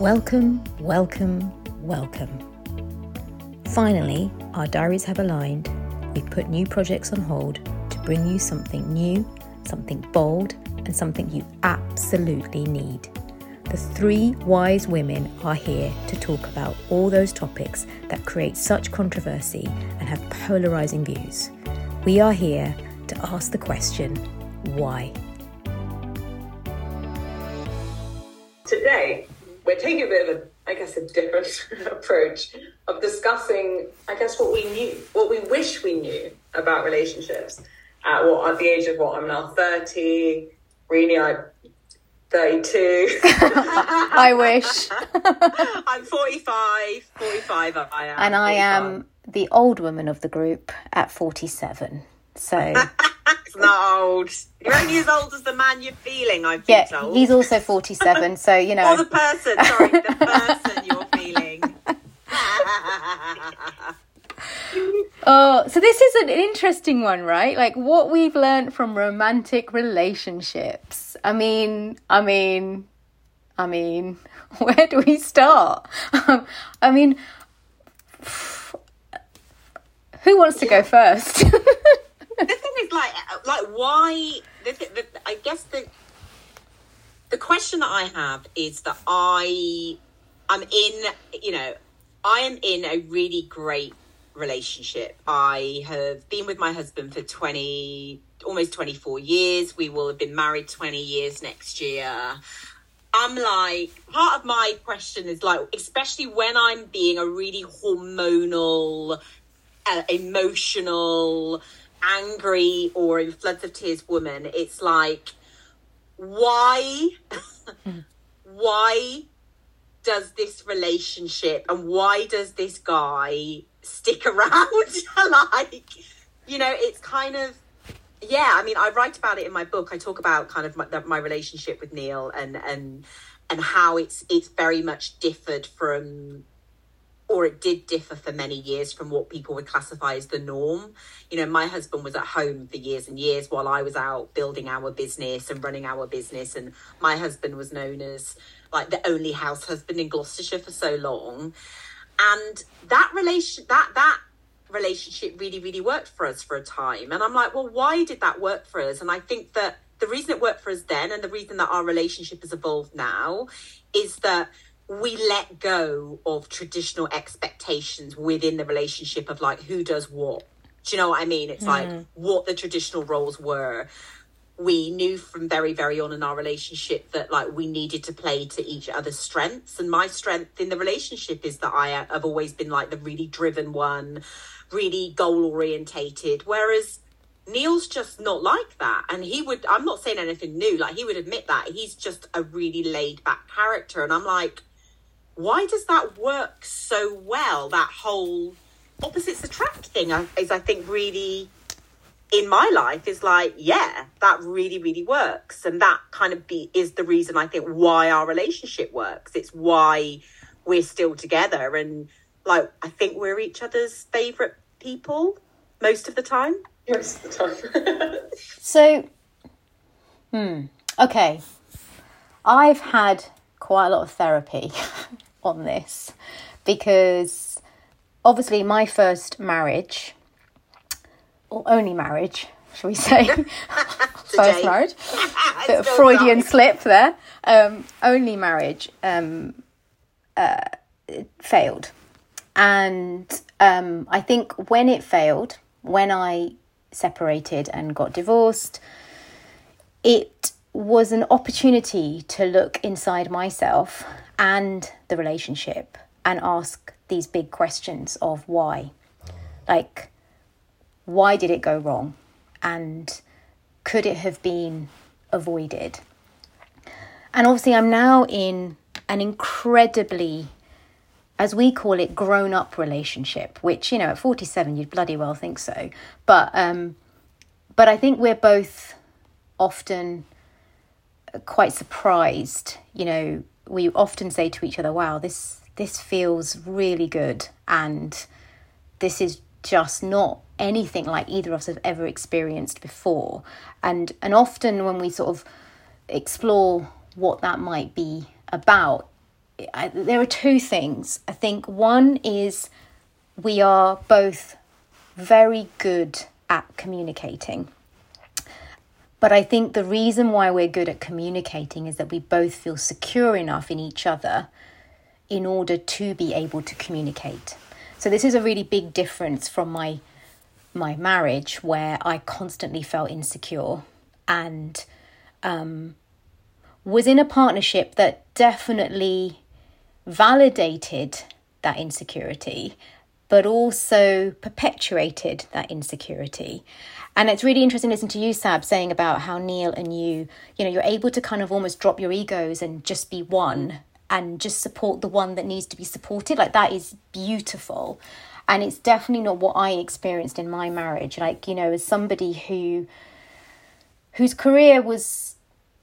Welcome, welcome, welcome. Finally, our diaries have aligned. We've put new projects on hold to bring you something new, something bold, and something you absolutely need. The three wise women are here to talk about all those topics that create such controversy and have polarizing views. We are here to ask the question why? We're taking a bit of a, I guess, a different approach of discussing, I guess, what we knew, what we wish we knew about relationships. At what at the age of what I'm now 30, really I'm 32. I wish. I'm 45, 45 I am. And I 45. am the old woman of the group at 47. So, It's not old. You're only as old as the man you're feeling, I've been yeah, told. he's also 47. So, you Or know, the person, sorry, the person you're feeling. Oh, so this is an interesting one, right? Like what we've learned from romantic relationships. I mean, I mean, I mean, where do we start? Um, I mean, who wants to go first? The thing is, like, like why? The, th- the, I guess the the question that I have is that I I'm in, you know, I am in a really great relationship. I have been with my husband for 20 almost 24 years. We will have been married 20 years next year. I'm like, part of my question is like, especially when I'm being a really hormonal, uh, emotional, angry, or in floods of tears woman, it's like, why, why does this relationship and why does this guy stick around? like, you know, it's kind of, yeah. I mean, I write about it in my book. I talk about kind of my, my relationship with Neil and and and how it's it's very much differed from or it did differ for many years from what people would classify as the norm. You know, my husband was at home for years and years while I was out building our business and running our business. And my husband was known as like the only house husband in Gloucestershire for so long. And that relation, that, that, relationship really really worked for us for a time and i'm like well why did that work for us and i think that the reason it worked for us then and the reason that our relationship has evolved now is that we let go of traditional expectations within the relationship of like who does what. Do you know what I mean? It's like mm. what the traditional roles were. We knew from very, very on in our relationship that like we needed to play to each other's strengths. And my strength in the relationship is that I uh, have always been like the really driven one, really goal orientated. Whereas Neil's just not like that. And he would, I'm not saying anything new, like he would admit that. He's just a really laid back character. And I'm like, why does that work so well? That whole opposites attract thing is, I think, really in my life is like, yeah, that really, really works. And that kind of be is the reason I think why our relationship works. It's why we're still together. And like, I think we're each other's favorite people most of the time. Most of the time. So, hmm, okay. I've had quite a lot of therapy on this because obviously my first marriage, or only marriage, shall we say, first marriage, bit of Freudian going. slip there. Um, only marriage um, uh, failed, and um, I think when it failed, when I separated and got divorced, it was an opportunity to look inside myself and the relationship and ask these big questions of why. Like, why did it go wrong? And could it have been avoided? And obviously, I'm now in an incredibly, as we call it, grown up relationship, which, you know, at 47, you'd bloody well think so. But, um, but I think we're both often quite surprised. You know, we often say to each other, wow, this, this feels really good. And this is just not anything like either of us have ever experienced before. And, and often when we sort of explore what that might be about, I, there are two things. I think one is we are both very good at communicating. But I think the reason why we're good at communicating is that we both feel secure enough in each other in order to be able to communicate. So this is a really big difference from my my marriage where I constantly felt insecure and um, was in a partnership that definitely validated that insecurity, but also perpetuated that insecurity. And it's really interesting to listen to you, Sab, saying about how Neil and you, you know, you're able to kind of almost drop your egos and just be one and just support the one that needs to be supported. Like that is beautiful. And it's definitely not what I experienced in my marriage. Like, you know, as somebody who whose career was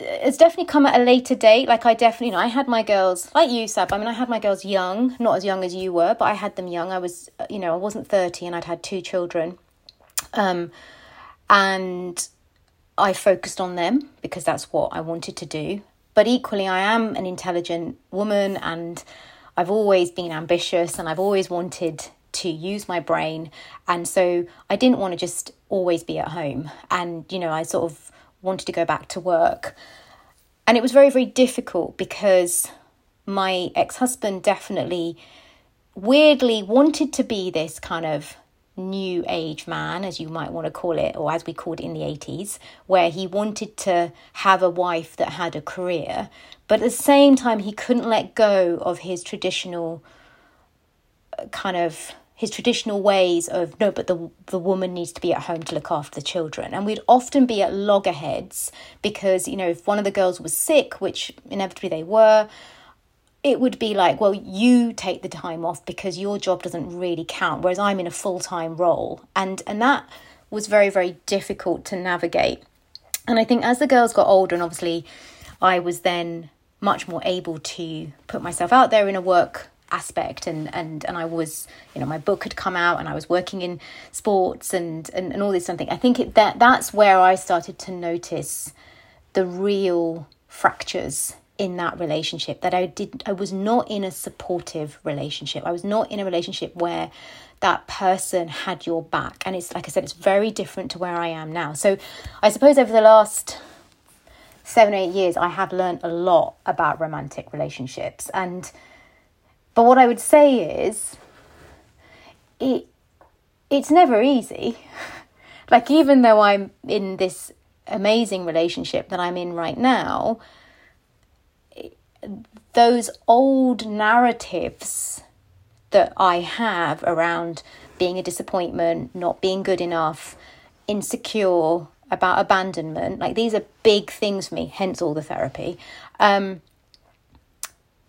it's definitely come at a later date. Like I definitely, you know, I had my girls like you, Sab. I mean, I had my girls young, not as young as you were, but I had them young. I was, you know, I wasn't thirty, and I'd had two children, um, and I focused on them because that's what I wanted to do. But equally, I am an intelligent woman, and I've always been ambitious, and I've always wanted to use my brain, and so I didn't want to just always be at home. And you know, I sort of wanted to go back to work. And it was very, very difficult because my ex husband definitely weirdly wanted to be this kind of new age man, as you might want to call it, or as we called it in the 80s, where he wanted to have a wife that had a career, but at the same time, he couldn't let go of his traditional uh, kind of his traditional ways of no but the the woman needs to be at home to look after the children. And we'd often be at loggerheads because you know if one of the girls was sick which inevitably they were it would be like well you take the time off because your job doesn't really count whereas I'm in a full-time role. And and that was very very difficult to navigate. And I think as the girls got older and obviously I was then much more able to put myself out there in a work aspect and and and I was you know my book had come out and I was working in sports and and, and all this something I think it, that that's where I started to notice the real fractures in that relationship that I did I was not in a supportive relationship. I was not in a relationship where that person had your back. And it's like I said it's very different to where I am now. So I suppose over the last seven eight years I have learned a lot about romantic relationships. And but what I would say is, it it's never easy. like even though I'm in this amazing relationship that I'm in right now, those old narratives that I have around being a disappointment, not being good enough, insecure, about abandonment, like these are big things for me, hence all the therapy. Um,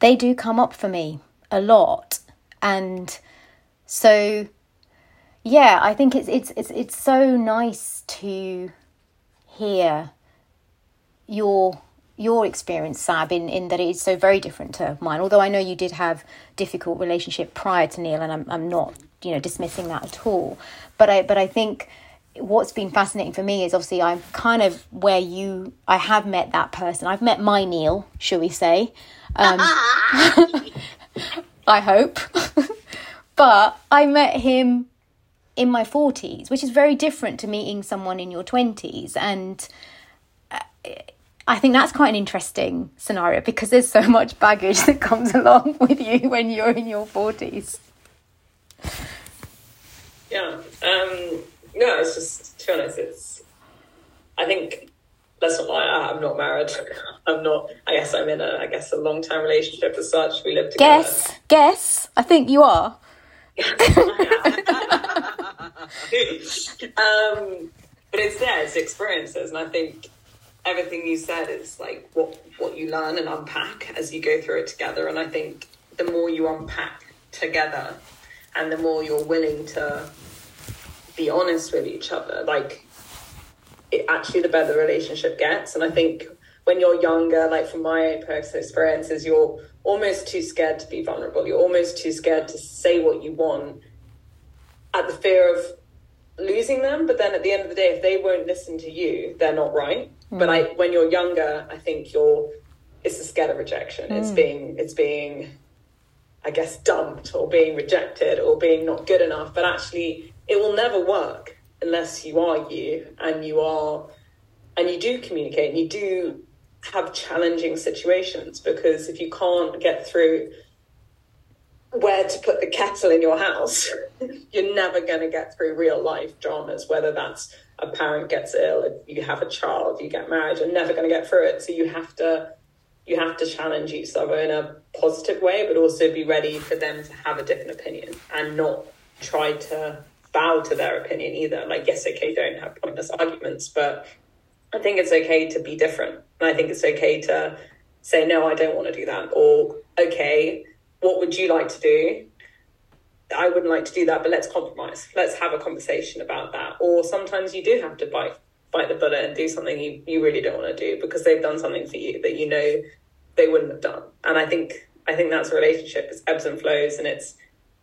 they do come up for me a lot and so yeah i think it's it's it's it's so nice to hear your your experience sab in in that it's so very different to mine although i know you did have difficult relationship prior to neil and i'm i'm not you know dismissing that at all but i but i think what's been fascinating for me is obviously I'm kind of where you I have met that person. I've met my Neil, shall we say? Um, I hope. but I met him in my 40s, which is very different to meeting someone in your 20s. And uh, I think that's quite an interesting scenario because there's so much baggage that comes along with you when you're in your 40s. Yeah. Um, no, it's just, to be honest, it's, I think let's not lie, I'm not married. I'm not. I guess I'm in a. I guess a long term relationship as such. We live together. Guess, guess. I think you are. um, but it's there. It's experiences, and I think everything you said is like what what you learn and unpack as you go through it together. And I think the more you unpack together, and the more you're willing to be honest with each other, like it, actually the better the relationship gets. And I think when you're younger, like from my personal experiences, you're almost too scared to be vulnerable. You're almost too scared to say what you want at the fear of losing them. But then at the end of the day, if they won't listen to you, they're not right. Mm. But I, when you're younger, I think you're it's the scare of rejection. It's being it's being I guess dumped or being rejected or being not good enough. But actually it will never work unless you are you and you are and you do communicate and you do have challenging situations because if you can't get through where to put the kettle in your house, you're never going to get through real life dramas, whether that's a parent gets ill, if you have a child, you get married, you're never going to get through it. So you have to you have to challenge each other in a positive way, but also be ready for them to have a different opinion and not try to bow to their opinion either. Like, yes, okay, don't have pointless arguments, but I think it's okay to be different. And I think it's okay to say, no, I don't want to do that. Or, okay, what would you like to do? I wouldn't like to do that, but let's compromise. Let's have a conversation about that. Or sometimes you do have to bite bite the bullet and do something you, you really don't want to do because they've done something for you that you know they wouldn't have done. And I think I think that's a relationship. It's ebbs and flows and it's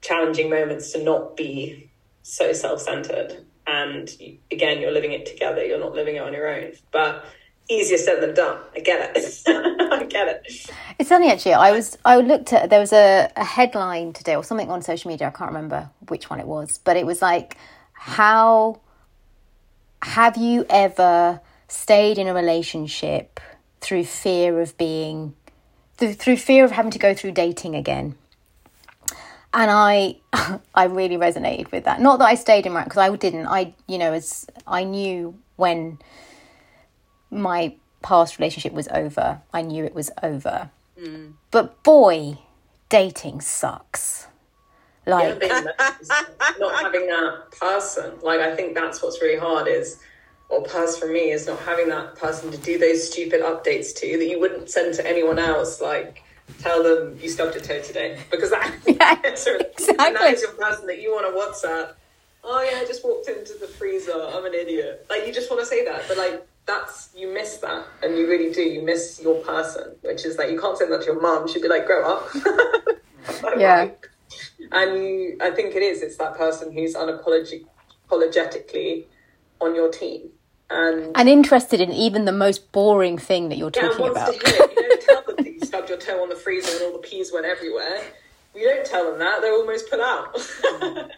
challenging moments to not be so self centered. And again, you're living it together. You're not living it on your own. But easier said than done. I get it. I get it. It's funny actually. I was I looked at there was a, a headline today or something on social media. I can't remember which one it was, but it was like how have you ever stayed in a relationship through fear of being through, through fear of having to go through dating again? And I I really resonated with that. Not that I stayed in because I didn't. I you know as I knew when my past relationship was over. I knew it was over. Mm. But boy, dating sucks. Like yeah, not having that person. Like I think that's what's really hard is or purse for me is not having that person to do those stupid updates to that you wouldn't send to anyone else. Like tell them you stubbed your toe today because that, Yeah, exactly. that is your person that you want to WhatsApp. Oh yeah, I just walked into the freezer. I'm an idiot. Like you just want to say that, but like that's you miss that, and you really do. You miss your person, which is like you can't say that to your mum. She'd be like, "Grow up." Yeah. And you, I think it is. It's that person who's unapologetically apologetically on your team, and and interested in even the most boring thing that you're talking about. Stubbed your toe on the freezer and all the peas went everywhere. You don't tell them that; they're almost put out.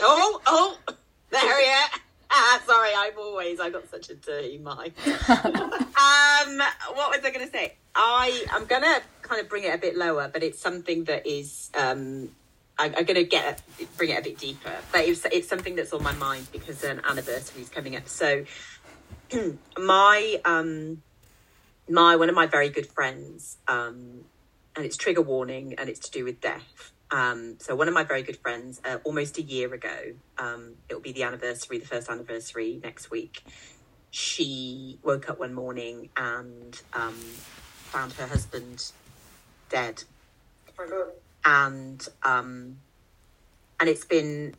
Oh, oh, there you Ah, sorry, I've always I got such a dirty mind. um, what was I going to say? I I'm going to kind of bring it a bit lower, but it's something that is um, I, I'm going to get bring it a bit deeper. But it's it's something that's on my mind because an anniversary is coming up. So my um my one of my very good friends um and it's trigger warning and it's to do with death. Um so one of my very good friends uh, almost a year ago um it'll be the anniversary the first anniversary next week she woke up one morning and um found her husband dead. Oh and um and it's been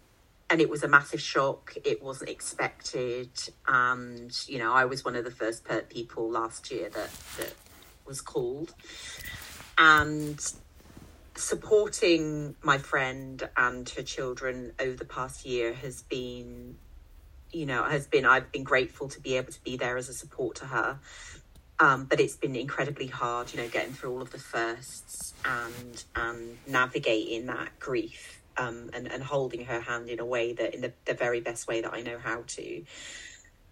and it was a massive shock. It wasn't expected. And you know i was one of the first people last year that that was called. And supporting my friend and her children over the past year has been you know has been i've been grateful to be able to be there as a support to her. Um, but it's been incredibly hard, you know, getting through all of the firsts and and navigating that grief um, and and holding her hand in a way that in the, the very best way that I know how to.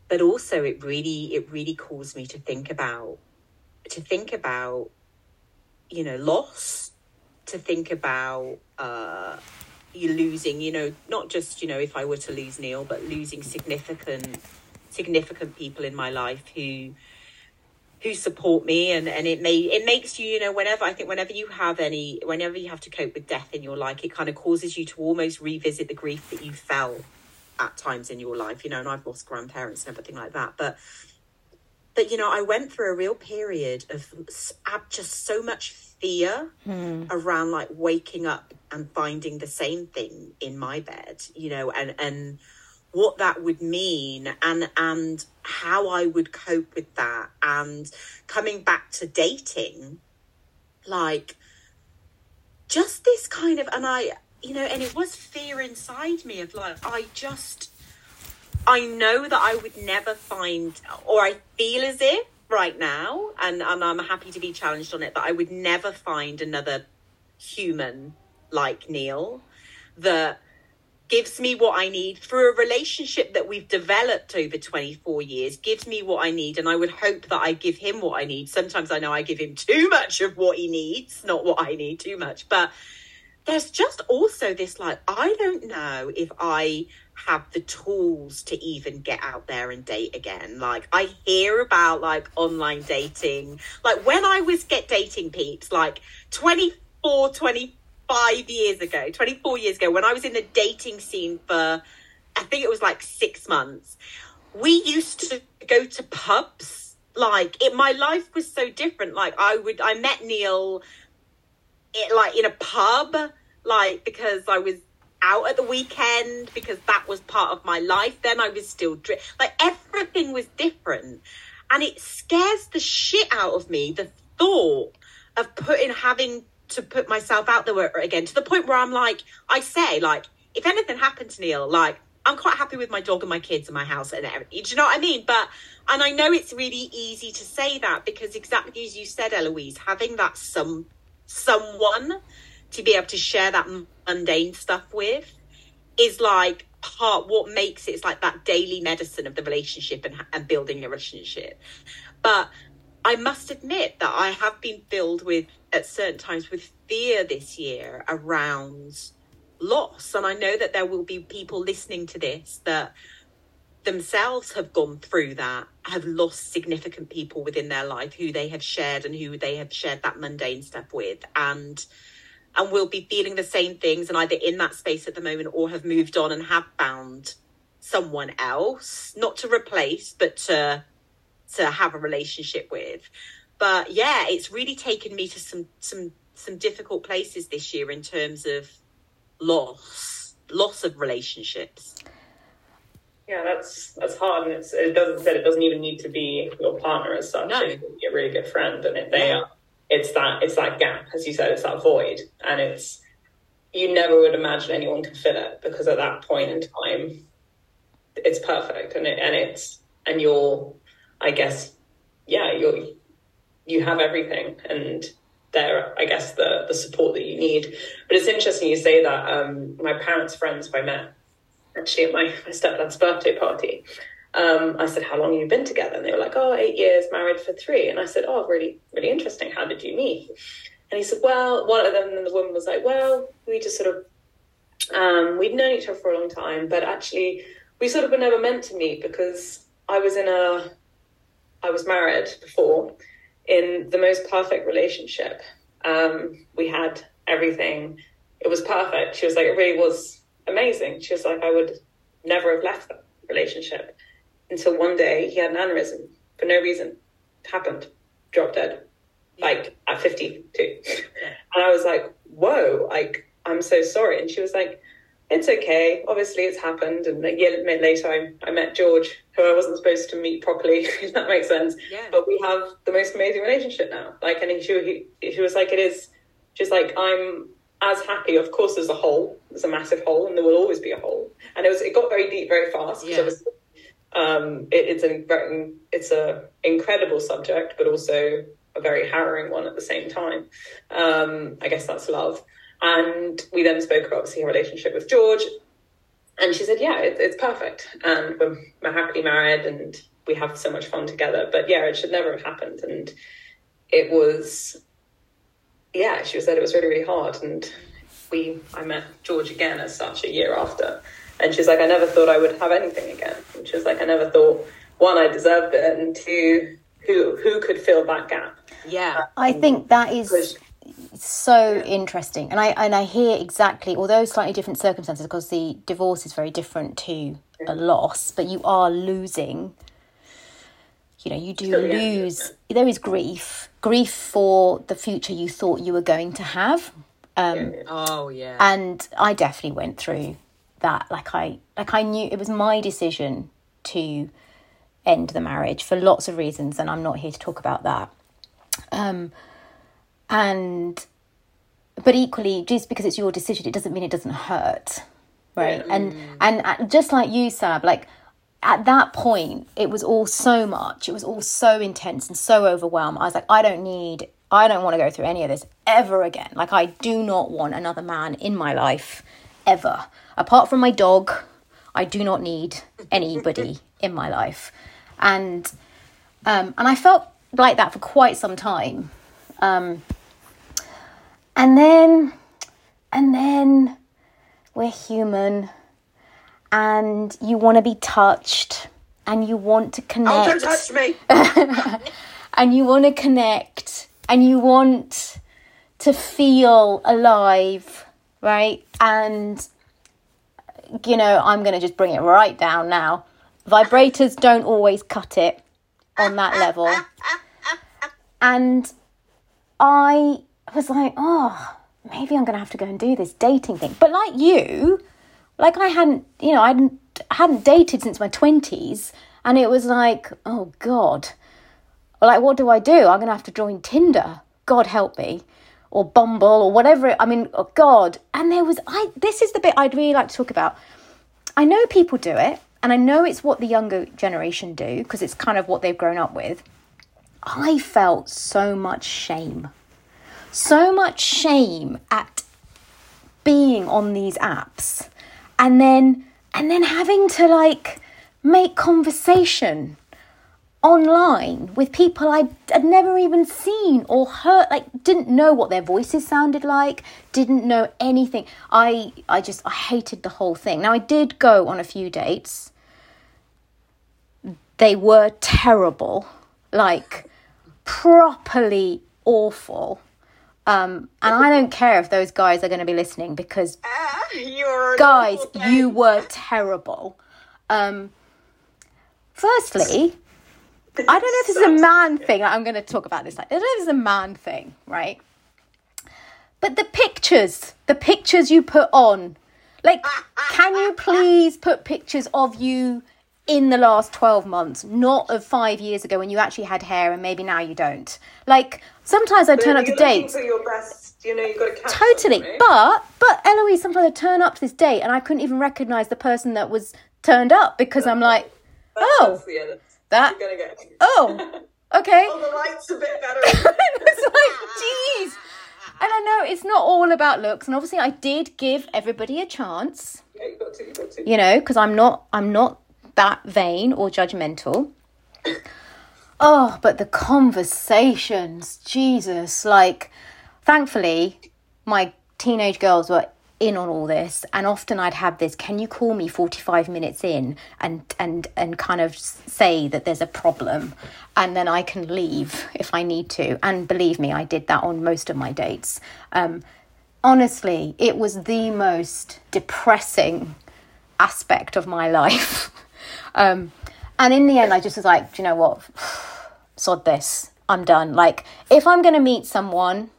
But also, it really it really caused me to think about to think about you know loss, to think about uh, you losing, you know, not just you know if I were to lose Neil, but losing significant significant people in my life who who support me and and it may it makes you you know whenever i think whenever you have any whenever you have to cope with death in your life it kind of causes you to almost revisit the grief that you felt at times in your life you know and i've lost grandparents and everything like that but but you know i went through a real period of just so much fear hmm. around like waking up and finding the same thing in my bed you know and and what that would mean and and how I would cope with that. And coming back to dating like just this kind of and I you know and it was fear inside me of like I just I know that I would never find or I feel as if right now, and, and I'm happy to be challenged on it, that I would never find another human like Neil that gives me what I need through a relationship that we've developed over 24 years, gives me what I need. And I would hope that I give him what I need. Sometimes I know I give him too much of what he needs, not what I need too much. But there's just also this like, I don't know if I have the tools to even get out there and date again. Like I hear about like online dating. Like when I was get dating peeps, like 24, 25 years ago, 24 years ago, when I was in the dating scene for I think it was like six months, we used to go to pubs. Like it my life was so different. Like I would I met Neil it, like in a pub, like because I was out at the weekend because that was part of my life. Then I was still dri- like everything was different, and it scares the shit out of me. The thought of putting having to put myself out there again to the point where I'm like, I say like, if anything happened to Neil, like I'm quite happy with my dog and my kids and my house and everything. Do you know what I mean? But and I know it's really easy to say that because exactly as you said, Eloise, having that some someone to be able to share that mundane stuff with is like part what makes it it's like that daily medicine of the relationship and, and building a relationship but i must admit that i have been filled with at certain times with fear this year around loss. And i know that there will be people listening to this that themselves have gone through that have lost significant people within their life who they have shared and who they have shared that mundane stuff with. And and will be feeling the same things and either in that space at the moment or have moved on and have found someone else not to replace but to to have a relationship with but yeah it's really taken me to some some some difficult places this year in terms of loss loss of relationships. Yeah that's that's hard and it's it doesn't said it doesn't even need to be your partner as such. No. it could be a really good friend and if they are it's that it's that gap as you said it's that void and it's you never would imagine anyone could fill it because at that point in time it's perfect and it and it's and you're i guess yeah you're you have everything and they're i guess the the support that you need but it's interesting you say that um my parents friends who i met actually at my, my stepdad's birthday party um, I said, How long have you been together? And they were like, Oh, eight years, married for three. And I said, Oh, really, really interesting. How did you meet? And he said, Well, one of them, and the woman was like, Well, we just sort of, um, we'd known each other for a long time, but actually, we sort of were never meant to meet because I was in a, I was married before in the most perfect relationship. Um, we had everything. It was perfect. She was like, It really was amazing. She was like, I would never have left that relationship until one day he had an aneurysm for no reason. It happened, dropped dead, like at 52. And I was like, whoa, like, I'm so sorry. And she was like, it's okay. Obviously, it's happened. And a year later, I, I met George, who I wasn't supposed to meet properly, if that makes sense. Yeah. But we have the most amazing relationship now. Like, and she, he, he was like, it is She's like, I'm as happy. Of course, there's a hole. There's a massive hole, and there will always be a hole. And it was, it got very deep very fast. Yeah. obviously um, it, it's a very, it's a incredible subject, but also a very harrowing one at the same time. Um, I guess that's love. And we then spoke about obviously her relationship with George, and she said, "Yeah, it, it's perfect, and we're, we're happily married, and we have so much fun together." But yeah, it should never have happened, and it was, yeah, she said it was really, really hard, and we, I met George again as such a year after, and she's like, I never thought I would have anything again. And she was like, I never thought one, I deserved it, and two, who who could fill that gap? yeah I think that is So interesting, and I and I hear exactly. Although slightly different circumstances, because the divorce is very different to a loss, but you are losing. You know, you do yeah, lose. There is grief, grief for the future you thought you were going to have, um, oh yeah and I definitely went through that. Like I, like I knew it was my decision to end the marriage for lots of reasons, and I'm not here to talk about that. Um, and but equally, just because it's your decision, it doesn't mean it doesn't hurt, right? And and just like you, Sab, like at that point, it was all so much. It was all so intense and so overwhelmed. I was like, I don't need, I don't want to go through any of this ever again. Like, I do not want another man in my life ever. Apart from my dog, I do not need anybody in my life. And um, and I felt like that for quite some time. Um, and then and then we're human and you want to be touched and you want to connect. Oh, don't touch me. and you want to connect and you want to feel alive, right? And, you know, I'm going to just bring it right down now. Vibrators don't always cut it on that level. And I was like, oh, maybe I'm going to have to go and do this dating thing. But like you, like I hadn't, you know, I hadn't, hadn't dated since my 20s. And it was like, oh God, like, what do I do? I'm going to have to join Tinder. God help me. Or Bumble or whatever. I mean, oh God. And there was, I, this is the bit I'd really like to talk about. I know people do it. And I know it's what the younger generation do because it's kind of what they've grown up with. I felt so much shame. So much shame at being on these apps and then and then having to like make conversation online with people I had never even seen or heard like didn't know what their voices sounded like didn't know anything. I I just I hated the whole thing. Now I did go on a few dates. They were terrible. Like properly awful um, and I don't care if those guys are going to be listening because guys, you were terrible. Um, firstly, I don't know if this is a man thing. I'm going to talk about this. Like, I don't know if it's a man thing, right? But the pictures, the pictures you put on, like, can you please put pictures of you in the last 12 months, not of five years ago when you actually had hair and maybe now you don't? Like, sometimes I turn up to dates. your best, you know, you've got to catch Totally. But but Eloise, sometimes I turn up to this date and I couldn't even recognise the person that was turned up because I'm like, oh, That's that You're gonna get. oh, okay. Oh, the light's a bit better. it's like, jeez. And I know it's not all about looks, and obviously I did give everybody a chance, yeah, you got to. You got to. you know, because I'm not I'm not that vain or judgmental. Oh, but the conversations, Jesus! Like, thankfully, my teenage girls were in on all this, and often I'd have this. Can you call me forty five minutes in and and and kind of say that there's a problem, and then I can leave if I need to. And believe me, I did that on most of my dates. Um, honestly, it was the most depressing aspect of my life. Um, and in the end, I just was like, do you know what? Sod this. I'm done. Like, if I'm going to meet someone,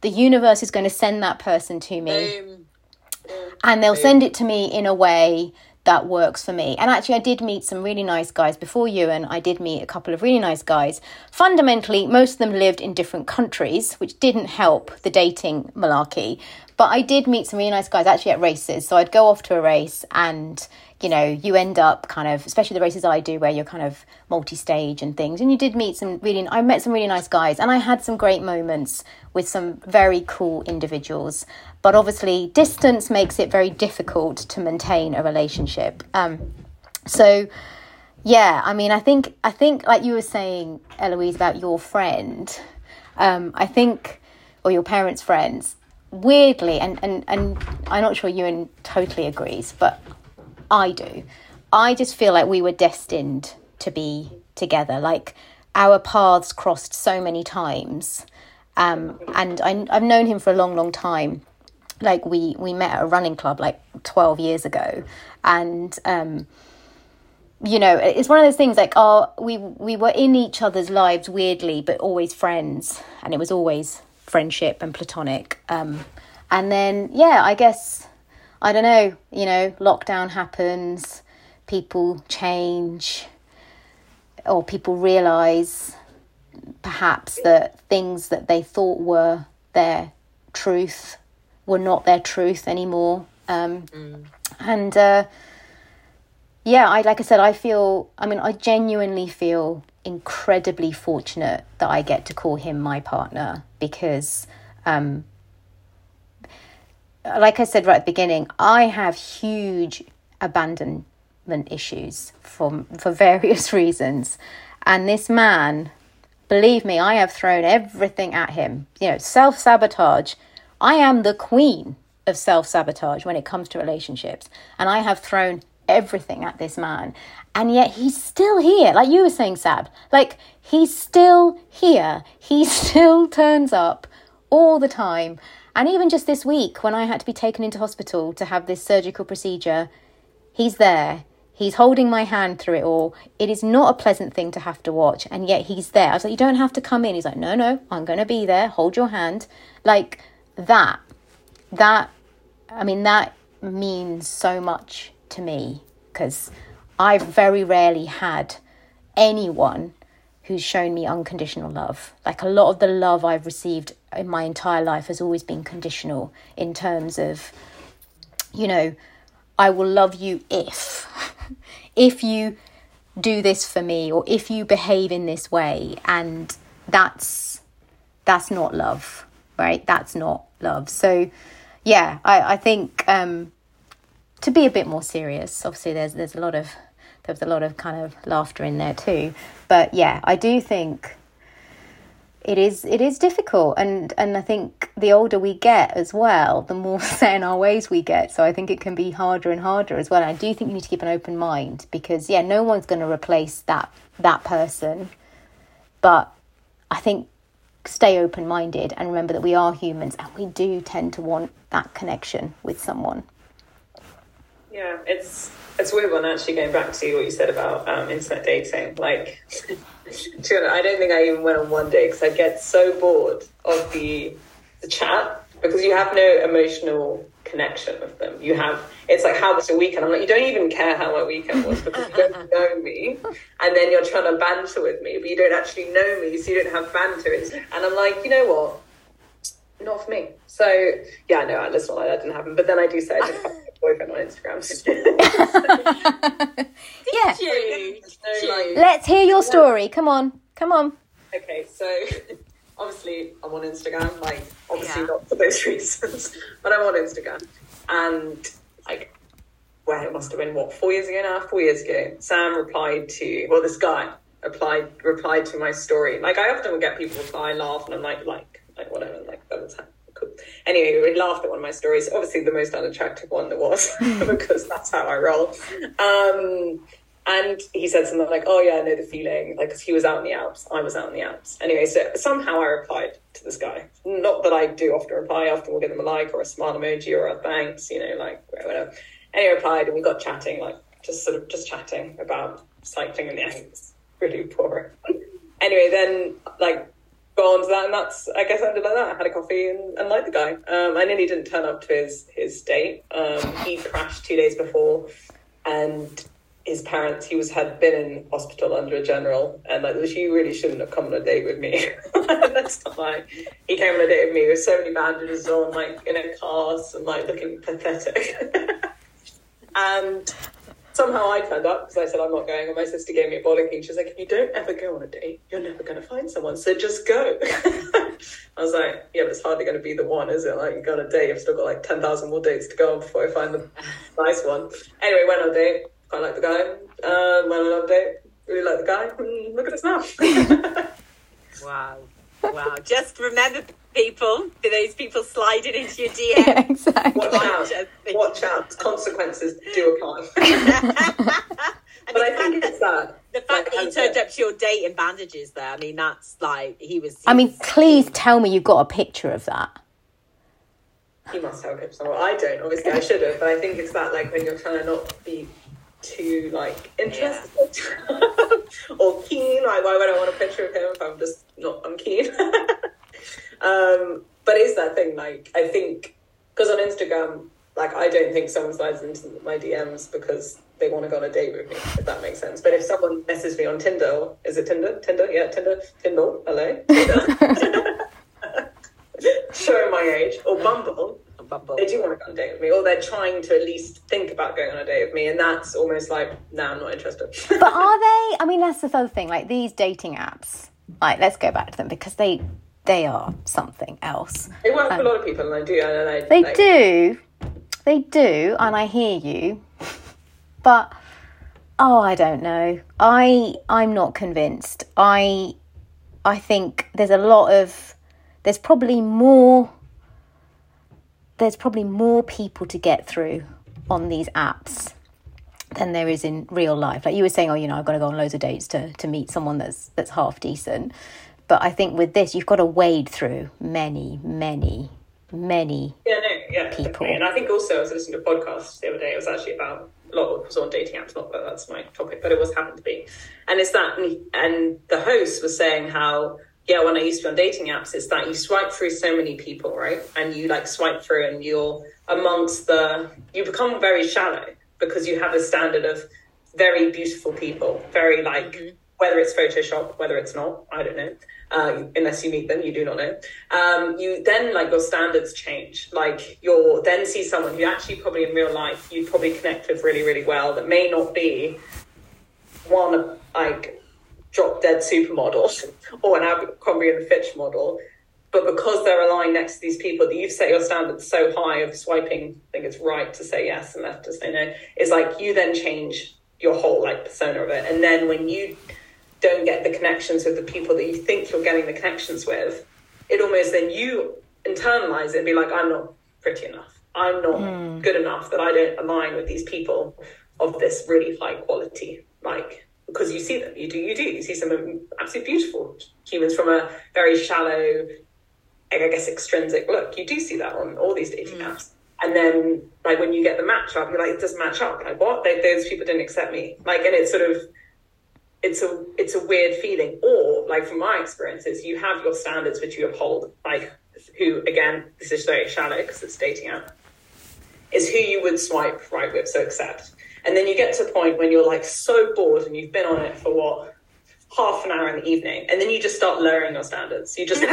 the universe is going to send that person to me Boom. and they'll send it to me in a way that works for me. And actually, I did meet some really nice guys before you, and I did meet a couple of really nice guys. Fundamentally, most of them lived in different countries, which didn't help the dating malarkey. But I did meet some really nice guys actually at races. So I'd go off to a race, and you know, you end up kind of, especially the races I do, where you're kind of multi-stage and things. And you did meet some really, I met some really nice guys, and I had some great moments with some very cool individuals. But obviously, distance makes it very difficult to maintain a relationship. Um, so, yeah, I mean, I think, I think, like you were saying, Eloise, about your friend. Um, I think, or your parents' friends. Weirdly, and, and, and I'm not sure Ewan totally agrees, but I do. I just feel like we were destined to be together. Like our paths crossed so many times. Um, and I, I've known him for a long, long time. Like we, we met at a running club like 12 years ago. And, um, you know, it's one of those things like, oh, we, we were in each other's lives weirdly, but always friends. And it was always friendship and platonic. Um, and then, yeah, I guess I don't know, you know, lockdown happens, people change, or people realize perhaps that things that they thought were their truth were not their truth anymore. Um, And uh, yeah, I like I said, I feel. I mean, I genuinely feel incredibly fortunate that I get to call him my partner because, um, like I said right at the beginning, I have huge abandonment issues for for various reasons, and this man, believe me, I have thrown everything at him. You know, self sabotage. I am the queen of self sabotage when it comes to relationships, and I have thrown everything at this man. And yet he's still here. Like you were saying, Sab. Like he's still here. He still turns up all the time. And even just this week, when I had to be taken into hospital to have this surgical procedure, he's there. He's holding my hand through it all. It is not a pleasant thing to have to watch. And yet he's there. I was like, you don't have to come in. He's like, no, no, I'm going to be there. Hold your hand. Like that, that, I mean, that means so much to me because I've very rarely had anyone who's shown me unconditional love. Like a lot of the love I've received in my entire life has always been conditional in terms of, you know, I will love you if, if you do this for me or if you behave in this way. And that's, that's not love, right? That's not love. So, yeah, I, I think, um, to be a bit more serious, obviously there's there's a lot of there's a lot of kind of laughter in there too. But yeah, I do think it is it is difficult and and I think the older we get as well, the more set in our ways we get. So I think it can be harder and harder as well. And I do think you need to keep an open mind because yeah, no one's going to replace that that person. But I think stay open minded and remember that we are humans and we do tend to want that connection with someone. Yeah, it's it's weird one actually going back to what you said about um, internet dating. Like, I don't think I even went on one date because I get so bored of the the chat because you have no emotional connection with them. You have it's like how was your weekend? I'm like you don't even care how my weekend was because you don't know me, and then you're trying to banter with me, but you don't actually know me, so you don't have banter. And I'm like, you know what? Not for me. So yeah, no, let's not like that didn't happen. But then I do say I boyfriend on Instagram. yeah. You? So, like, Let's hear your story. Come on. Come on. okay, so obviously I'm on Instagram, like obviously Yeah. not for those reasons, but I'm on Instagram. And like well, it must have been what, four years ago now? Four years ago. Sam replied to well, this guy replied replied to my story. Like I often would get people reply, laugh, and I'm like, like, like whatever, like that was cool. Anyway, we laughed at one of my stories. Obviously, the most unattractive one there was because that's how I roll. Um, and he said something like, "Oh yeah, I know the feeling." Like, because he was out in the Alps, I was out in the Alps. Anyway, so somehow I replied to this guy. Not that I do often reply. I we'll give him a like or a smile emoji or a thanks. You know, like whatever. Anyway, I replied, and we got chatting, like just sort of just chatting about cycling in the Alps. Really boring. anyway, then like go to that, and that's I guess I ended like that. I had a coffee and, and liked the guy. Um, I nearly didn't turn up to his his date. Um, he crashed two days before, and his parents he was had been in hospital under a general, and like she really shouldn't have come on a date with me. that's not like he came on a date with me with so many bandages on, like in a cast and like looking pathetic. and somehow I turned up because I said I'm not going, and my sister gave me a bollocking. pin. She was like, "If you don't ever go on a date, you're never going to find someone. So just go." I was like, "Yeah, but it's hardly going to be the one, is it? Like, you go on a date, I've still got like ten thousand more dates to go on before I find the nice one." Anyway, went on a date. Quite like the guy. Um, went on a date. Really like the guy. Mm, look at us now. Wow. Wow. Just remember, people, for those people sliding into your Yeah, DM. exactly. Watch out! Watch out! Consequences do apply. But I think the it's fact that. the fact like, that he turned a- up to your date in bandages there, I mean, that's like, he was. I mean, please tell me you've got a picture of that. He must have a picture somewhere. I don't, obviously, I should have, but I think it's that like when you're trying to not be too like interested or keen. Like, why would I want a picture of him if I'm just not? I'm keen. Um, but is that thing. Like, I think because on Instagram, like, I don't think someone slides into my DMs because they want to go on a date with me. If that makes sense. But if someone messages me on Tinder, is it Tinder? Tinder, yeah, Tinder, Tinder. Hello. Tinder. Showing my age or Bumble. Bumble. They do want to go on a date with me, or they're trying to at least think about going on a date with me, and that's almost like, no, nah, I'm not interested. but are they? I mean, that's the other thing. Like these dating apps. Like, let's go back to them because they they are something else. They work for a um, lot of people, and I do. And I, They like, do, they do, and I hear you, but oh, I don't know. I I'm not convinced. I I think there's a lot of there's probably more there's probably more people to get through on these apps than there is in real life. Like you were saying, oh, you know, I've got to go on loads of dates to to meet someone that's that's half decent. But I think with this, you've got to wade through many, many, many Yeah, no, yeah, people. definitely. And I think also I was listening to a podcast the other day. It was actually about a lot of was on dating apps. Not that that's my topic, but it was happened to be. And it's that, and the host was saying how yeah, when I used to be on dating apps, it's that you swipe through so many people, right? And you like swipe through, and you're amongst the you become very shallow because you have a standard of very beautiful people, very like mm-hmm. Whether it's Photoshop, whether it's not, I don't know. Uh, unless you meet them, you do not know. Um, you then like your standards change. Like you'll then see someone you actually probably in real life you'd probably connect with really really well that may not be one like drop dead supermodel or an Abercrombie and Fitch model, but because they're aligned next to these people that you've set your standards so high of swiping, I think it's right to say yes and left to say no, is like you then change your whole like persona of it. And then when you don't get the connections with the people that you think you're getting the connections with, it almost then you internalize it and be like, I'm not pretty enough. I'm not hmm. good enough that I don't align with these people of this really high quality. Like, because you see them, you do, you do. You see some absolutely beautiful humans from a very shallow, I guess, extrinsic look. You do see that on all these dating hmm. apps. And then, like, when you get the match up, you're like, it doesn't match up. Like, what? They, those people didn't accept me. Like, and it's sort of, it's a it's a weird feeling. Or like from my experiences, you have your standards which you uphold. Like who again, this is very shallow because it's dating app, is who you would swipe right with, so accept. And then you get to a point when you're like so bored and you've been on it for what half an hour in the evening, and then you just start lowering your standards. You just and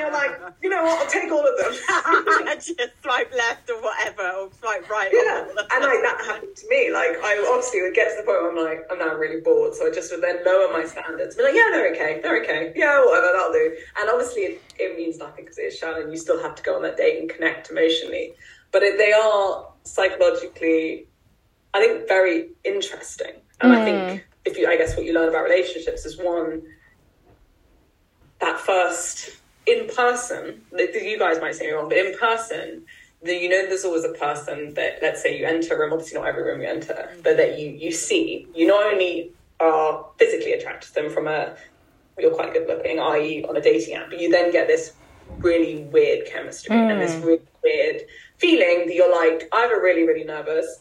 you're like, you know what? I'll take all of them. just swipe left or whatever, or swipe right. Yeah, and like that happened to me. Like I obviously would get to the point where I'm like, I'm now really bored, so I just would then lower my standards. Be like, yeah, they're okay, they're okay, yeah, whatever, that'll do. And obviously, it, it means nothing because it's shallow, and you still have to go on that date and connect emotionally. But it, they are psychologically, I think, very interesting. And I think mm. if you, I guess, what you learn about relationships is one that first in person. You guys might say me wrong, but in person the, you know there's always a person that let's say you enter a room obviously not every room you enter but that you you see you not only are physically attracted to them from a you're quite good looking i.e on a dating app but you then get this really weird chemistry and this mm. really weird feeling that you're like either really really nervous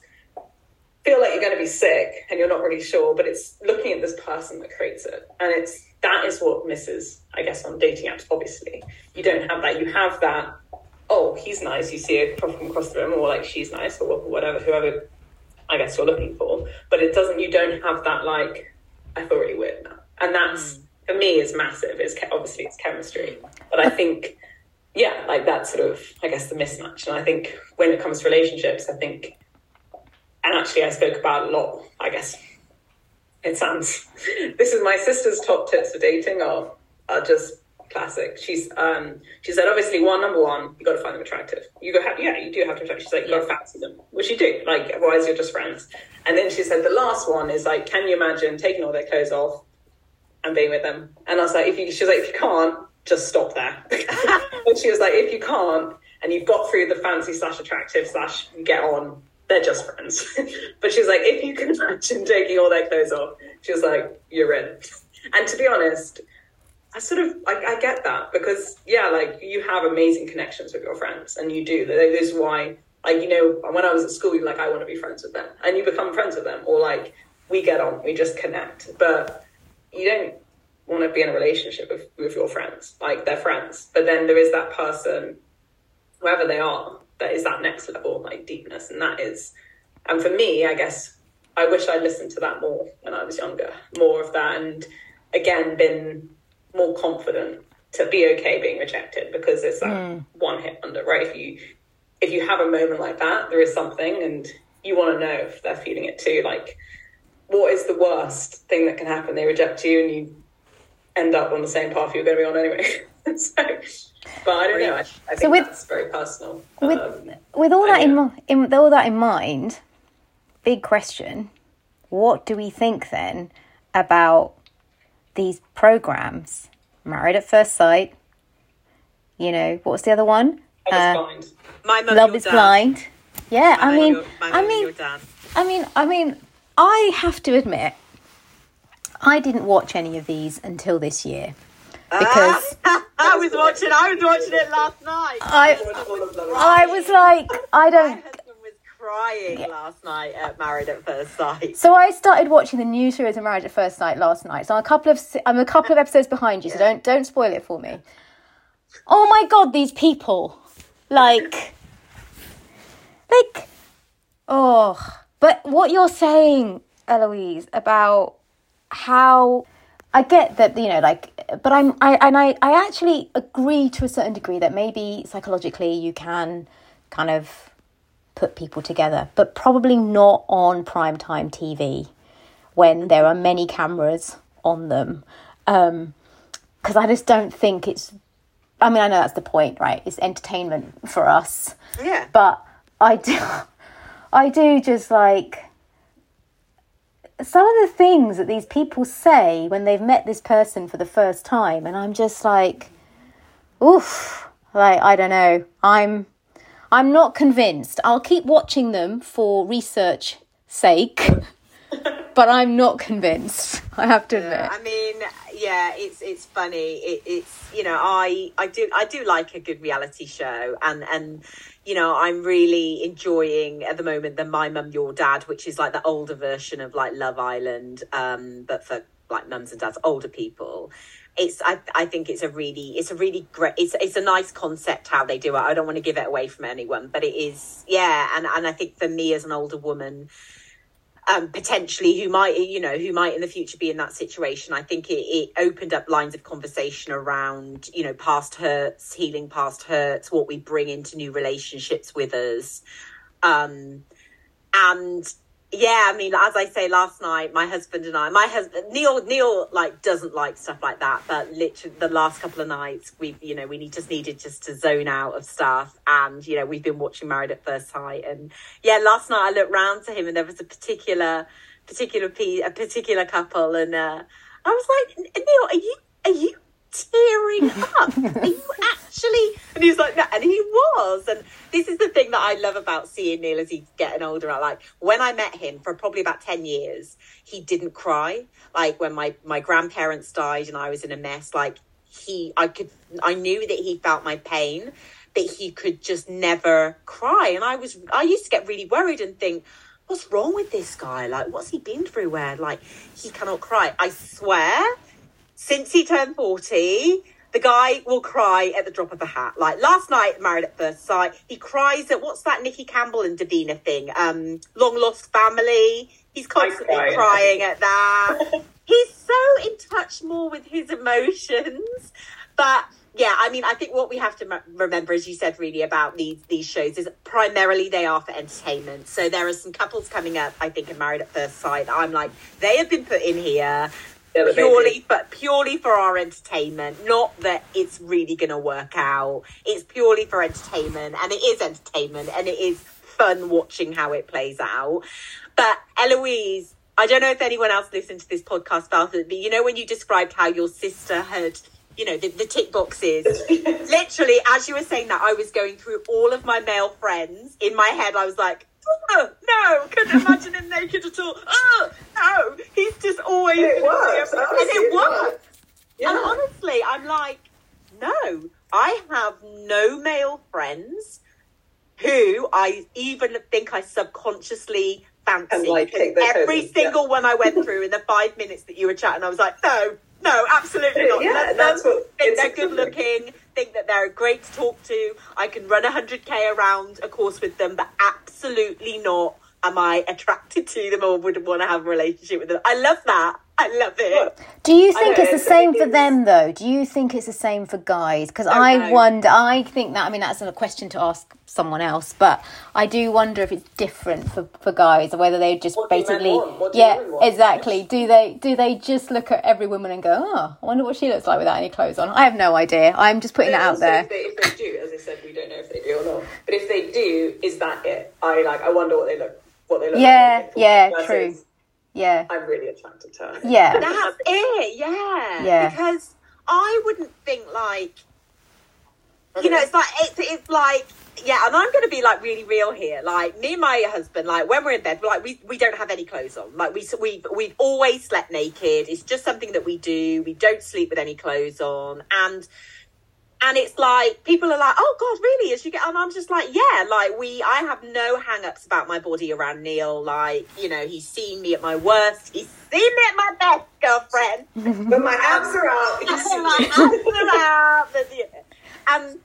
feel like you're going to be sick and you're not really sure but it's looking at this person that creates it and it's that is what misses i guess on dating apps obviously you don't have that you have that oh, he's nice, you see it from across the room, or like she's nice, or whatever, whoever I guess you're looking for. But it doesn't, you don't have that like, I feel really weird now. And that's, mm. for me, is massive. It's obviously it's chemistry. Mm. But I think, yeah, like that's sort of, I guess, the mismatch. And I think when it comes to relationships, I think, and actually I spoke about a lot, I guess, it sounds, this is my sister's top tips for dating are, are just classic. She's um she said obviously one number one you got to find them attractive. You go have yeah you do have to attract. She's like you got to fancy them, which you do. Like otherwise you're just friends. And then she said the last one is like can you imagine taking all their clothes off and being with them? And I was like if you she was like if you can't just stop there. and she was like if you can't and you've got through the fancy slash attractive slash get on they're just friends. but she's like if you can imagine taking all their clothes off she was like you're in. And to be honest I sort of I, I get that because yeah, like you have amazing connections with your friends, and you do. This is why, like you know, when I was at school, you're like, I want to be friends with them, and you become friends with them, or like we get on, we just connect. But you don't want to be in a relationship with, with your friends, like they're friends. But then there is that person, whoever they are, that is that next level, like deepness, and that is, and for me, I guess I wish I listened to that more when I was younger, more of that, and again, been more confident to be okay being rejected because it's that hmm. one hit wonder, right? If you if you have a moment like that, there is something, and you want to know if they're feeling it too. Like, what is the worst thing that can happen? They reject you, and you end up on the same path you're going to be on anyway. so, but I don't know. I, I think So with- that's very personal. with Um, with all that in, in with all that in mind, big question: What do we think then about these programs? Married at First Sight. You know what's the other one? I Uh, was blind. Love is dad. Blind. Yeah, My I mean, your- my I mean. I mean, I mean, I have to admit, I didn't watch any of these until this year because I was watching. I was watching it last night. I, All of them. I was like, I don't. husband was crying last night at Married at First Sight. So I started watching the new series of Marriage at First Sight last night. So I'm a couple of I'm a couple of episodes behind you. So don't don't spoil it for me. Oh my god, these people, like, like, oh. But what you're saying, Eloise, about how I get that you know, like, but I'm I and I I actually agree to a certain degree that maybe psychologically you can kind of put people together, but probably not on primetime TV when there are many cameras on them. Um, because I just don't think it's. I mean, I know that's the point, right? It's entertainment for us, Yeah. but I do, I do just like some of the things that these people say when they've met this person for the first time, and I'm just like, oof, like I don't know, I'm. I'm not convinced. I'll keep watching them for research sake, but I'm not convinced. I have to admit. I mean, yeah, it's it's funny. It, it's you know, I I do I do like a good reality show, and and you know, I'm really enjoying at the moment the My Mum Your Dad, which is like the older version of like Love Island, um, but for like mums and dads, older people. It's I I think it's a really it's a really great it's it's a nice concept how they do it. I don't want to give it away from anyone, but it is yeah, and and I think for me as an older woman um, potentially who might you know who might in the future be in that situation. I think it, it opened up lines of conversation around you know past hurts healing past hurts what we bring into new relationships with us. Um and yeah i mean as i say last night my husband and i my husband neil neil like doesn't like stuff like that but literally the last couple of nights we've you know we need just needed just to zone out of stuff and you know we've been watching married at first sight and yeah last night i looked round to him and there was a particular particular pe- a particular couple and uh i was like neil are you are you tearing up. Are you actually and he was like no and he was. And this is the thing that i love about seeing neil as he's getting older. I like when i met him for probably about 10 years he didn't cry. Like when my my grandparents died and i was in a mess like he i could i knew that he felt my pain but he could just never cry. And i was i used to get really worried and think what's wrong with this guy? Like what's he been through where like he cannot cry? I swear since he turned 40 the guy will cry at the drop of a hat. Like last night married at first sight he cries at what's that nicky campbell and davina thing? Um long lost family. He's constantly cry crying at that. He's so in touch more with his emotions. But yeah i mean i think what we have to m- remember as you said really about these these shows is primarily they are for entertainment. So there are some couples coming up i think in married at first sight i'm like they have been put in here purely but purely for our entertainment not that it's really going to work out. It's purely for entertainment and it is entertainment and it is fun watching how it plays out. But eloise i don't know if anyone else listened to this podcast about it but you know when you described how your sister had you know the, the tick boxes? Literally as you were saying that i was going through all of my male friends. In my head i was like oh, no couldn't imagine him naked at all. Oh no he's just always It works. and honestly, it works Yeah. and honestly i'm like no i have no male friends who i even think i subconsciously fancy. Like, every yeah. single one i went through in the five minutes that you were chatting i was like no no absolutely not. Yeah, Let that's what- think they're good looking think that they're great to talk to. I can run 100k around a course with them but absolutely not am i attracted to them or would want to have a relationship with them. I love that I love it. Do you think it's the same for them though? Do you think it's the same for guys? Because I know. wonder. I think that. I mean, that's a question to ask someone else, but I do wonder if it's different for, for guys, or whether they just What basically, want? What do yeah, exactly. Do they do they just look at every woman and go, oh, I wonder what she looks like without any clothes on? I have no idea. I'm just putting But that out there. If they, if they do, as I said, we don't know if they do or not. But if they do, is that it? I like. I wonder what they look. What they look. Yeah, like yeah, true. Yeah, I'm really attracted to her. yeah, That's it, yeah. Yeah. Because I wouldn't think like you know, it's like it's it's like yeah, and I'm going to be like really real here. Like me and my husband, like when we're in bed, we're like we we don't have any clothes on. Like we we we've always slept naked. It's just something that we do. We don't sleep with any clothes on, and and it's like people are like, oh god, really? As you get, and I'm just like, yeah, like we, I have no hang-ups about my body around Neil. Like you know, he's seen me at my worst. He's seen me at my best, girlfriend But my abs are out. You see like, me. after that, and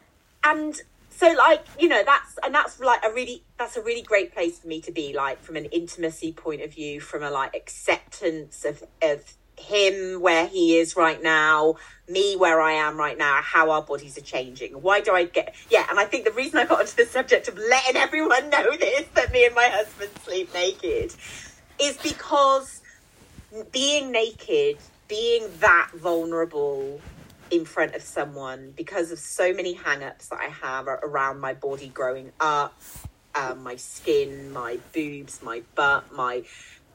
and so like you know that's and that's like a really that's a really great place for me to be like from an intimacy point of view from a like acceptance of of him where he is right now me where i am right now how our bodies are changing. Why do i get yeah and i think the reason i got onto the subject of letting everyone know this that me and my husband sleep naked is because being naked, being that vulnerable in front of someone because of so many hang ups that I have around my body growing up, um, my skin, my boobs, my butt, my,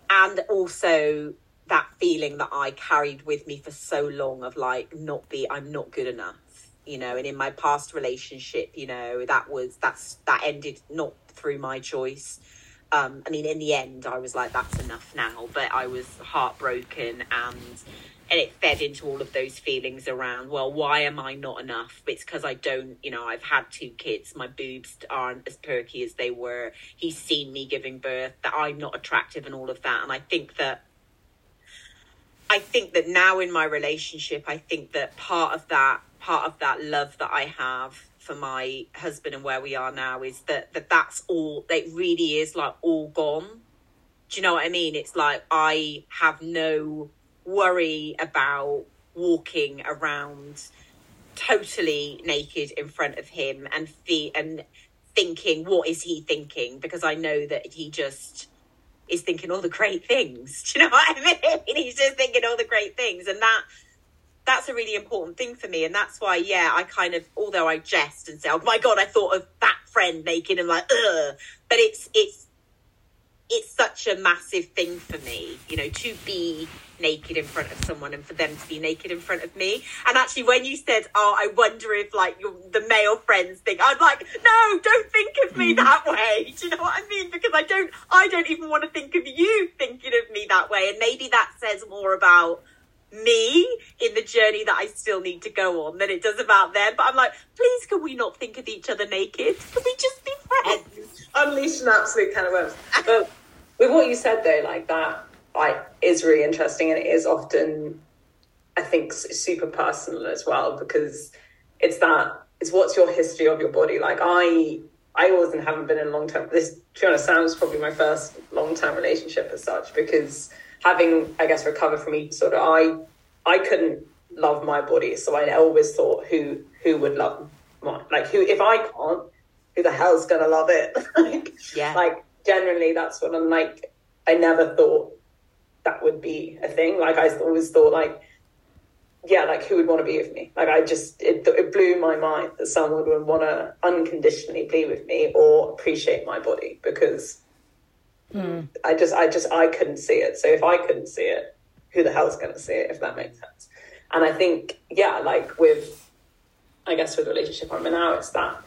and also that feeling that I carried with me for so long of like not be, I'm not good enough, you know, and in my past relationship, you know, that was, that's, that ended not through my choice um, I mean, in the end, I was like, that's enough now. But I was heartbroken and and it fed into all of those feelings around, well, why am I not enough? It's because I don't, you know, I've had two kids. My boobs aren't as perky as they were. He's seen me giving birth, that I'm not attractive and all of that. And I think that I think that now in my relationship, I think that part of that part of that love that I have for my husband and where we are now is that that that's all. It really is like all gone. Do you know what I mean? It's like I have no worry about walking around totally naked in front of him and fe- and thinking what is he thinking because I know that he just is thinking all the great things. Do you know what I mean? He's just thinking all the great things, and that that's a really important thing for me, and that's why, yeah, I kind of, although I jest and say, "Oh my god, I thought of that friend naked," and like, ugh, but it's it's it's such a massive thing for me, you know, to be naked in front of someone and for them to be naked in front of me. And actually, when you said, "Oh, I wonder if like your the male friends think," I'm like, "No, don't think of me mm. that way." Do you know what I mean? Because I don't, I don't even want to think of you thinking of me that way. And maybe that says more about me in the journey that I still need to go on than it does about them. But I'm like, please, can we not think of each other naked? Can we just be friends? unleash an absolute can of worms. But with what you said though, like that, like is really interesting, and it is often, I think, super personal as well because it's that it's what's your history of your body. Like I, I wasn't haven't been in a long term. This, to be honest, Sam's probably my first long term relationship as such because having, I guess, recovered from eating disorder, I, I couldn't love my body, so I always thought who who would love my like who if I can't who the hell's gonna love it? like, Yeah. like generally that's what I'm like. I never thought that would be a thing. Like I always thought, like, yeah, like who would want to be with me? Like I just it, it blew my mind that someone would want to unconditionally be with me or appreciate my body because hmm. I just I just I couldn't see it. So if I couldn't see it, who the hell's going to see it? If that makes sense. And I think yeah, like with I guess with the relationship I'm in now, it's that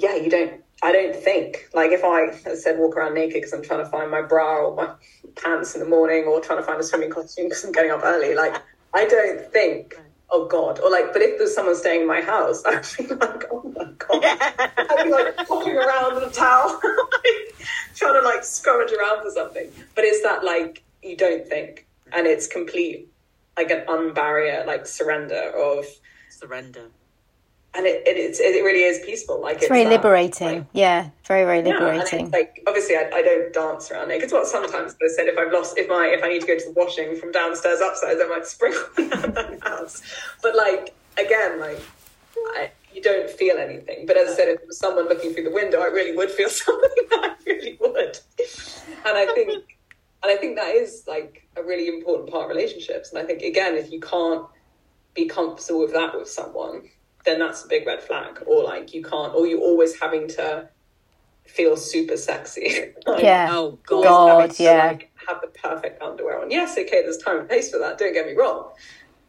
yeah, you don't. I don't think like if I I said walk around naked because I'm trying to find my bra or my pants in the morning or trying to find a swimming costume because I'm getting up early. Like I don't think, oh god, or like. But if there's someone staying in my house, I'd be like, oh my god, I'd be like popping around with a towel, trying to like scrummage around for something. But it's that like you don't think, and it's complete like an unbarrier like surrender of Surrender. And it, it it's it really is peaceful. Like It's very that, liberating. like, yeah, very very liberating. it's like obviously I, I don't dance around naked. what sometimes I said if I've lost if my if I need to go to the washing from downstairs upstairs, I might sprinkle the house. But like again, like I, you don't feel anything. But as I said, if there was someone looking through the window, I really would feel something. I really would. And I think and I think that is like a really important part of relationships. And I think again, if you can't be comfortable with that with someone, then that's a big red flag. Or like you can't, or you're always having to feel super sexy. Like, yeah. Oh god. God, to, yeah. like, have the perfect underwear on. Yes, okay, there's time and place for that. Don't get me wrong,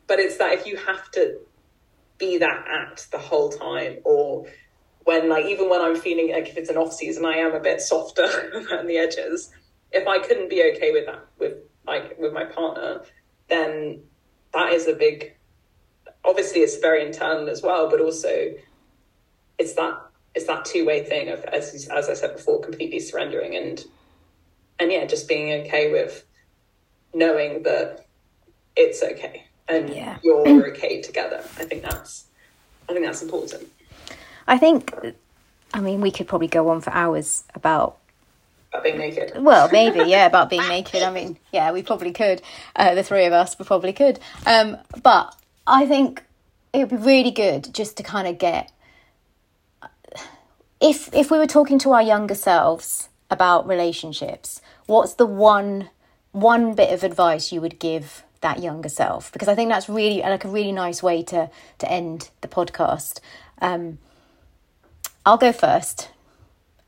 but it's that if you have to be that act the whole time, or when like even when I'm feeling like if it's an off season, I am a bit softer around the edges. If I couldn't be okay with that with like with my partner, then that is a big. Obviously, it's very internal as well, but also it's that it's that two way thing of as as I said before, completely surrendering and and yeah, just being okay with knowing that it's okay and Yeah. you're okay together. I think that's I think that's important. I think, I mean, we could probably go on for hours about About being naked. Well, maybe, yeah, about being naked. I mean, yeah, we probably could. Uh, the three of us, we probably could. Um, but I think it would be really good just to kind of get if if we were talking to our younger selves about relationships, what's the one one bit of advice you would give that younger self? Because I think that's really like a really nice way to to end the podcast. Um, I'll go first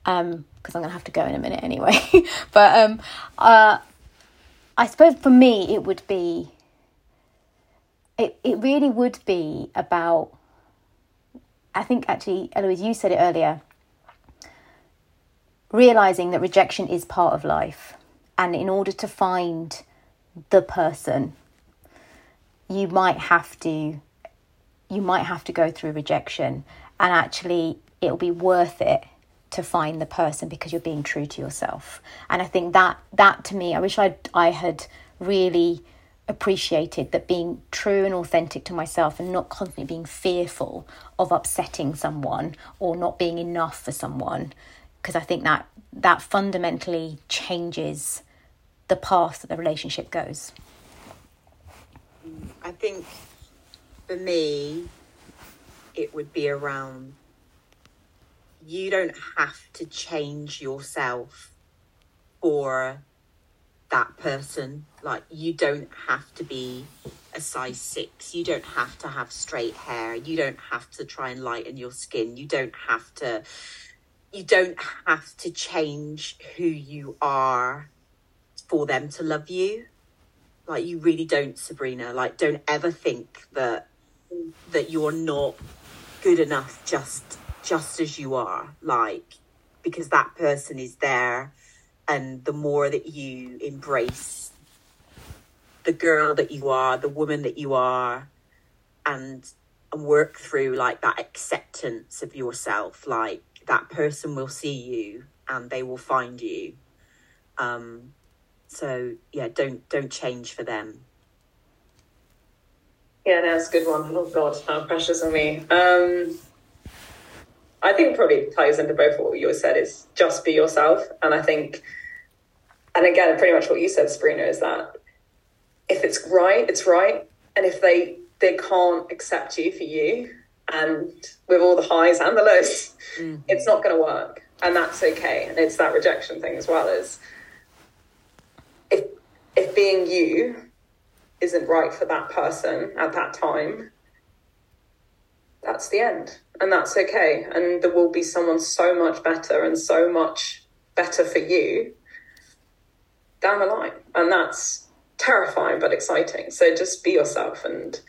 um because I'm gonna have to go in a minute anyway. but um uh I suppose for me it would be it it really would be about I think actually Eloise you said it earlier realizing that rejection is part of life. And in order to find the person you might have to you might have to go through rejection. And actually it'll be worth it to find the person because you're being true to yourself. And i think that that to me i wish i i had really appreciated that being true and authentic to myself and not constantly being fearful of upsetting someone or not being enough for someone. Because i think that that fundamentally changes the path that the relationship goes. I think for me, it would be around you don't have to change yourself for that person. Like, you don't have to be a size six. You don't have to have straight hair. You don't have to try and lighten your skin. You don't have to. You don't have to change who you are for them to love you like you really don't sabrina like don't ever think that that you're not good enough just just as you are like because that person is there and the more that you embrace the girl that you are the woman that you are and and work through like that acceptance of yourself like that person will see you and they will find you um so yeah don't don't change for them Yeah, it's a good one. Oh god, how precious on me. Um I think probably ties into both what you said is just be yourself. And I think and again pretty much what you said, Sabrina, is that if it's right, it's right. And if they they can't accept you for you and with all the highs and the lows, mm-hmm. it's not gonna work. And that's okay. And it's that rejection thing as well as if if being you isn't right for that person at that time, that's the end. And that's okay. And there will be someone so much better and so much better for you down the line. And that's terrifying but exciting. So just be yourself and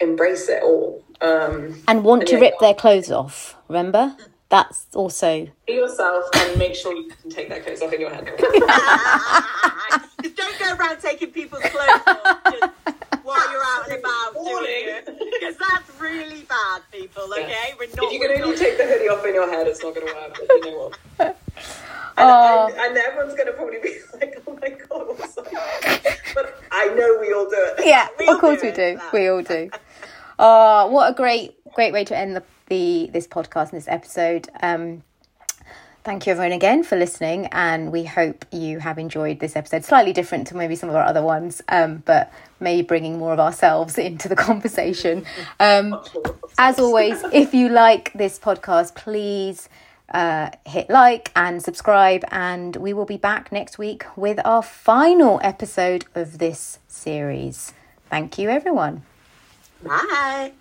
embrace it all. Um, and want to yeah, rip their clothes off remember that's also be yourself and make sure you can take that clothes off in your head. Just don't go around taking people's clothes off just while you're out and about doing. Because that's really bad, people, okay? We're not. if you can we're only not- take the hoodie off in your head, it's not going to work. But you know what? And, Oh. and, and everyone's going to probably be like, "Oh my god, what's that?" But I know we all do it. yeah We of course do we do that. we all do oh what a great great way to end the the this podcast and this episode. Um, thank you everyone again for listening, and we hope you have enjoyed this episode. Slightly different to maybe some of our other ones, um, but maybe bringing more of ourselves into the conversation. Um, as always, if you like this podcast, please uh, hit like and subscribe, and we will be back next week with our final episode of this series. Thank you, everyone. Bye.